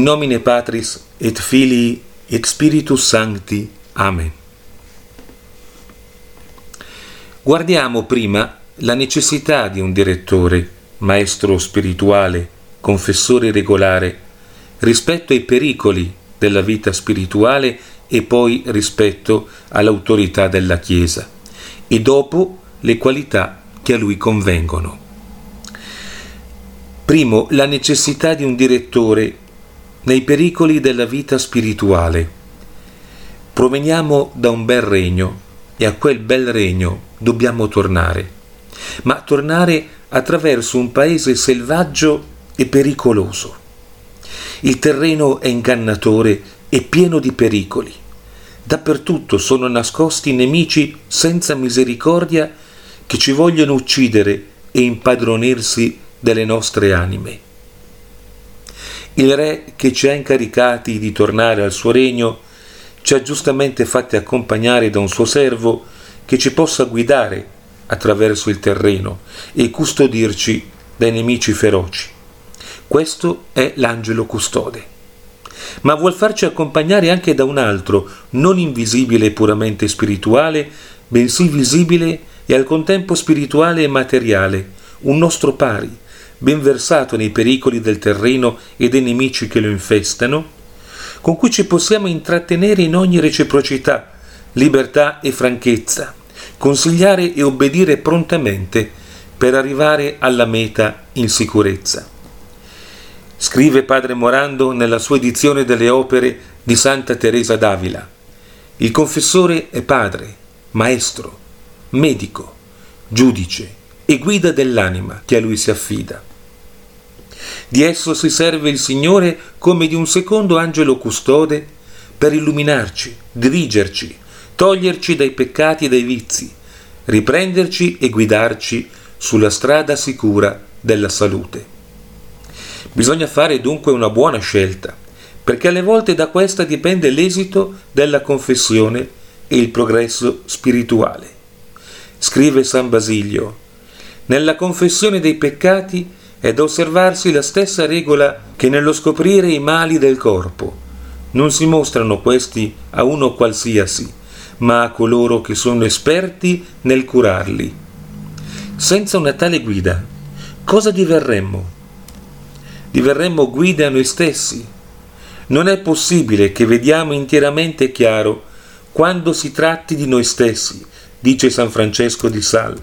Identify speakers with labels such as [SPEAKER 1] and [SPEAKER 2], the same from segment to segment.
[SPEAKER 1] In nomine Patris et Filii et Spiritus Sancti. Amen. Guardiamo prima la necessità di un direttore, maestro spirituale, confessore regolare, rispetto ai pericoli della vita spirituale e poi rispetto all'autorità della Chiesa, e dopo le qualità che a lui convengono. Primo, la necessità di un direttore nei pericoli della vita spirituale. Proveniamo da un bel regno e a quel bel regno dobbiamo tornare, ma tornare attraverso un paese selvaggio e pericoloso. Il terreno è ingannatore e pieno di pericoli. Dappertutto sono nascosti nemici senza misericordia che ci vogliono uccidere e impadronirsi delle nostre anime. Il re che ci ha incaricati di tornare al suo regno ci ha giustamente fatti accompagnare da un suo servo che ci possa guidare attraverso il terreno e custodirci dai nemici feroci. Questo è l'angelo custode. Ma vuol farci accompagnare anche da un altro, non invisibile e puramente spirituale, bensì visibile e al contempo spirituale e materiale, un nostro pari, ben versato nei pericoli del terreno e dei nemici che lo infestano, con cui ci possiamo intrattenere in ogni reciprocità, libertà e franchezza, consigliare e obbedire prontamente per arrivare alla meta in sicurezza. Scrive padre Morando nella sua edizione delle opere di Santa Teresa d'Avila. Il confessore è padre, maestro, medico, giudice e guida dell'anima che a lui si affida. Di esso si serve il Signore come di un secondo angelo custode per illuminarci, dirigerci, toglierci dai peccati e dai vizi, riprenderci e guidarci sulla strada sicura della salute. Bisogna fare dunque una buona scelta, perché alle volte da questa dipende l'esito della confessione e il progresso spirituale. Scrive San Basilio, nella confessione dei peccati è da osservarsi la stessa regola che nello scoprire i mali del corpo. Non si mostrano questi a uno qualsiasi, ma a coloro che sono esperti nel curarli. Senza una tale guida, cosa diverremmo? Diverremmo guide a noi stessi. Non è possibile che vediamo interamente chiaro quando si tratti di noi stessi, dice San Francesco di Sal.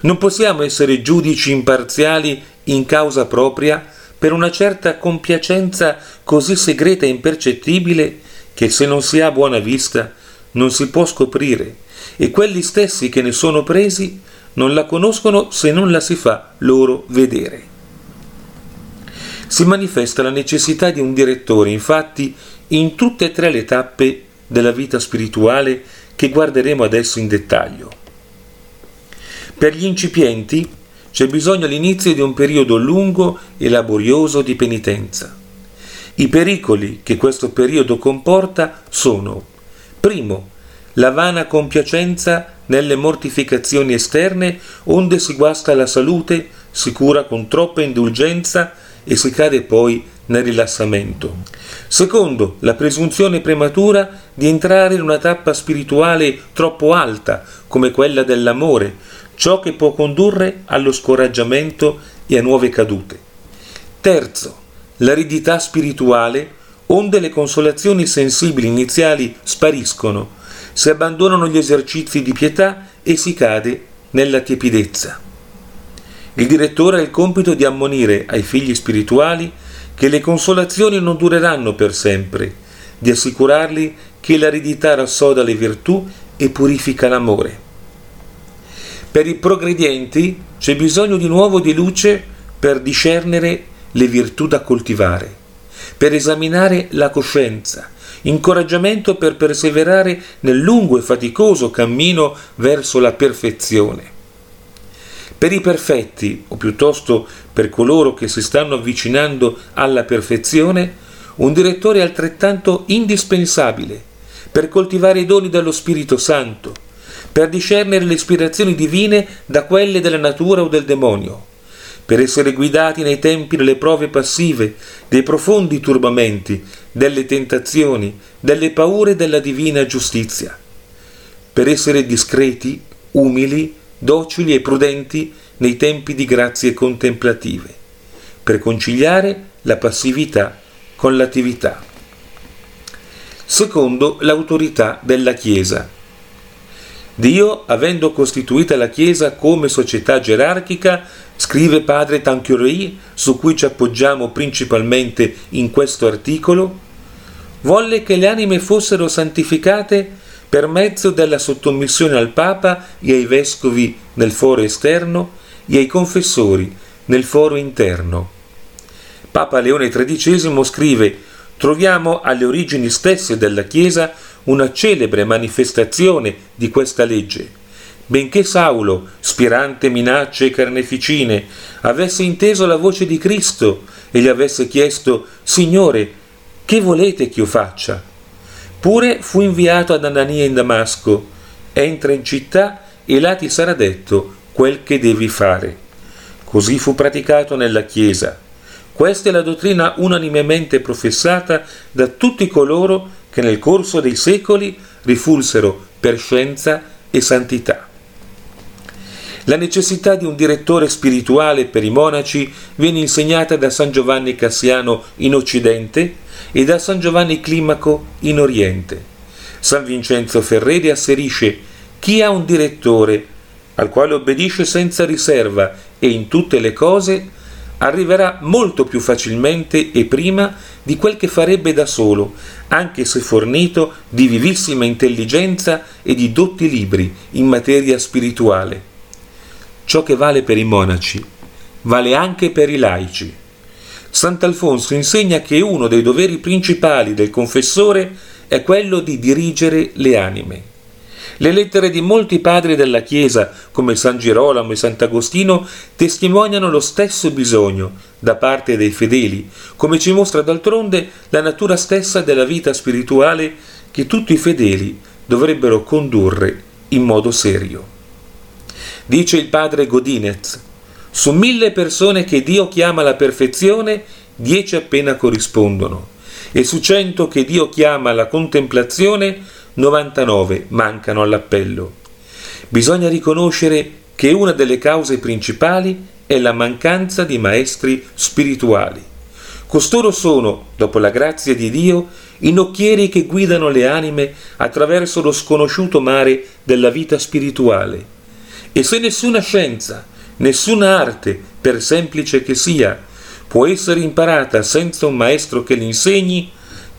[SPEAKER 1] Non possiamo essere giudici imparziali in causa propria per una certa compiacenza così segreta e impercettibile che se non si ha buona vista non si può scoprire e quelli stessi che ne sono presi non la conoscono se non la si fa loro vedere. Si manifesta la necessità di un direttore, infatti, in tutte e tre le tappe della vita spirituale che guarderemo adesso in dettaglio. Per gli incipienti c'è bisogno all'inizio di un periodo lungo e laborioso di penitenza. I pericoli che questo periodo comporta sono, primo, la vana compiacenza nelle mortificazioni esterne, onde si guasta la salute, si cura con troppa indulgenza e si cade poi nel rilassamento. Secondo, la presunzione prematura di entrare in una tappa spirituale troppo alta, come quella dell'amore, ciò che può condurre allo scoraggiamento e a nuove cadute. Terzo, l'aridità spirituale, onde le consolazioni sensibili iniziali spariscono, si abbandonano gli esercizi di pietà e si cade nella tiepidezza. Il direttore ha il compito di ammonire ai figli spirituali che le consolazioni non dureranno per sempre, di assicurarli che l'aridità rassoda le virtù e purifica l'amore. Per i progredienti c'è bisogno di nuovo di luce per discernere le virtù da coltivare, per esaminare la coscienza, incoraggiamento per perseverare nel lungo e faticoso cammino verso la perfezione. Per i perfetti, o piuttosto per coloro che si stanno avvicinando alla perfezione, un direttore altrettanto indispensabile per coltivare i doni dello Spirito Santo, per discernere le ispirazioni divine da quelle della natura o del demonio, per essere guidati nei tempi delle prove passive, dei profondi turbamenti, delle tentazioni, delle paure della divina giustizia, per essere discreti, umili, docili e prudenti nei tempi di grazie contemplative, per conciliare la passività con l'attività. Secondo, l'autorità della Chiesa. Dio, avendo costituita la Chiesa come società gerarchica, scrive padre Tanqueray, su cui ci appoggiamo principalmente in questo articolo, volle che le anime fossero santificate per mezzo della sottomissione al Papa e ai vescovi nel foro esterno e ai confessori nel foro interno. Papa Leone XIII scrive troviamo alle origini stesse della Chiesa una celebre manifestazione di questa legge. Benché Saulo, spirante minacce e carneficine, avesse inteso la voce di Cristo e gli avesse chiesto Signore, che volete che io faccia? Pure fu inviato ad Anania in Damasco, entra in città e là ti sarà detto quel che devi fare. Così fu praticato nella Chiesa. Questa è la dottrina unanimemente professata da tutti coloro che nel corso dei secoli rifulsero per scienza e santità. La necessità di un direttore spirituale per i monaci viene insegnata da San Giovanni Cassiano in Occidente e da San Giovanni Climaco in Oriente. San Vincenzo Ferreri asserisce chi ha un direttore al quale obbedisce senza riserva e in tutte le cose, arriverà molto più facilmente e prima di quel che farebbe da solo, anche se fornito di vivissima intelligenza e di dotti libri in materia spirituale. Ciò che vale per i monaci vale anche per i laici. Sant'Alfonso insegna che uno dei doveri principali del confessore è quello di dirigere le anime. Le lettere di molti padri della Chiesa, come San Girolamo e Sant'Agostino, testimoniano lo stesso bisogno da parte dei fedeli, come ci mostra d'altronde la natura stessa della vita spirituale che tutti i fedeli dovrebbero condurre in modo serio. Dice il padre Godinez, su mille persone che Dio chiama alla perfezione, dieci appena corrispondono, e su cento che Dio chiama alla contemplazione, 99 mancano all'appello. Bisogna riconoscere che una delle cause principali è la mancanza di maestri spirituali. Costoro sono, dopo la grazia di Dio, i nocchieri che guidano le anime attraverso lo sconosciuto mare della vita spirituale. E se nessuna scienza, Nessuna arte, per semplice che sia, può essere imparata senza un maestro che l'insegni,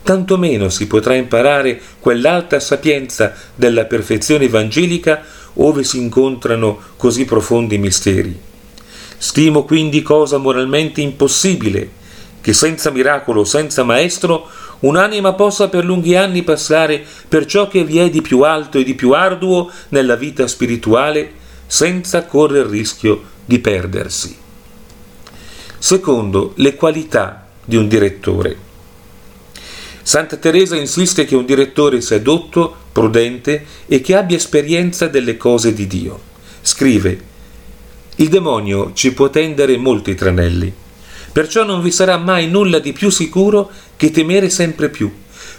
[SPEAKER 1] tantomeno si potrà imparare quell'alta sapienza della perfezione evangelica ove si incontrano così profondi misteri. Stimo quindi cosa moralmente impossibile che senza miracolo, senza maestro, un'anima possa per lunghi anni passare per ciò che vi è di più alto e di più arduo nella vita spirituale senza correre il rischio di perdersi. Secondo, le qualità di un direttore. Santa Teresa insiste che un direttore sia dotto, prudente e che abbia esperienza delle cose di Dio. Scrive: Il demonio ci può tendere molti tranelli, perciò non vi sarà mai nulla di più sicuro che temere sempre più,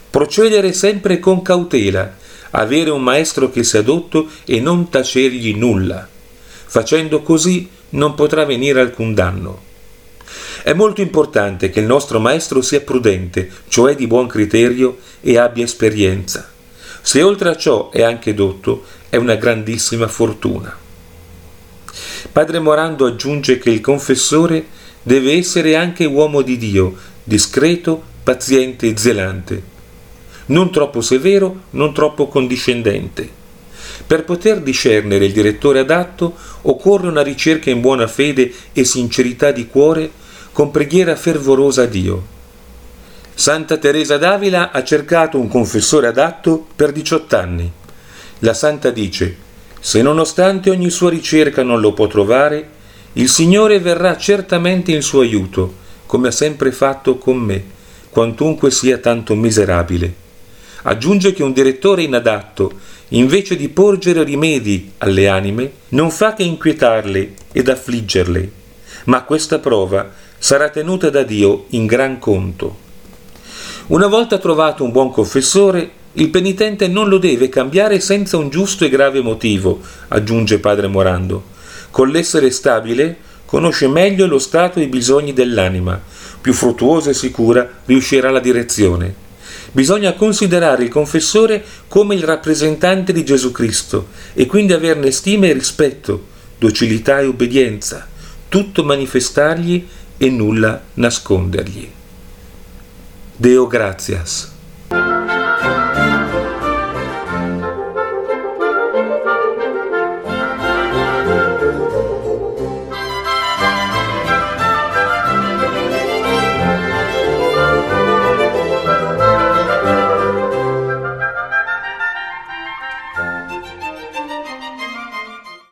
[SPEAKER 1] procedere sempre con cautela, avere un maestro che sia dotto e non tacergli nulla. Facendo così non potrà venire alcun danno. È molto importante che il nostro maestro sia prudente, cioè di buon criterio e abbia esperienza. Se oltre a ciò è anche dotto, è una grandissima fortuna. Padre Morando aggiunge che il confessore deve essere anche uomo di Dio, discreto, paziente e zelante non troppo severo, non troppo condiscendente. Per poter discernere il direttore adatto occorre una ricerca in buona fede e sincerità di cuore con preghiera fervorosa a Dio. Santa Teresa d'Avila ha cercato un confessore adatto per 18 anni. La santa dice, se nonostante ogni sua ricerca non lo può trovare, il Signore verrà certamente in suo aiuto, come ha sempre fatto con me, quantunque sia tanto miserabile. Aggiunge che un direttore inadatto, invece di porgere rimedi alle anime, non fa che inquietarle ed affliggerle, ma questa prova sarà tenuta da Dio in gran conto. Una volta trovato un buon confessore, il penitente non lo deve cambiare senza un giusto e grave motivo, aggiunge padre Morando. Con l'essere stabile conosce meglio lo stato e i bisogni dell'anima, più fruttuosa e sicura riuscirà la direzione. Bisogna considerare il confessore come il rappresentante di Gesù Cristo e quindi averne stima e rispetto, docilità e obbedienza, tutto manifestargli e nulla nascondergli. Deo gratias.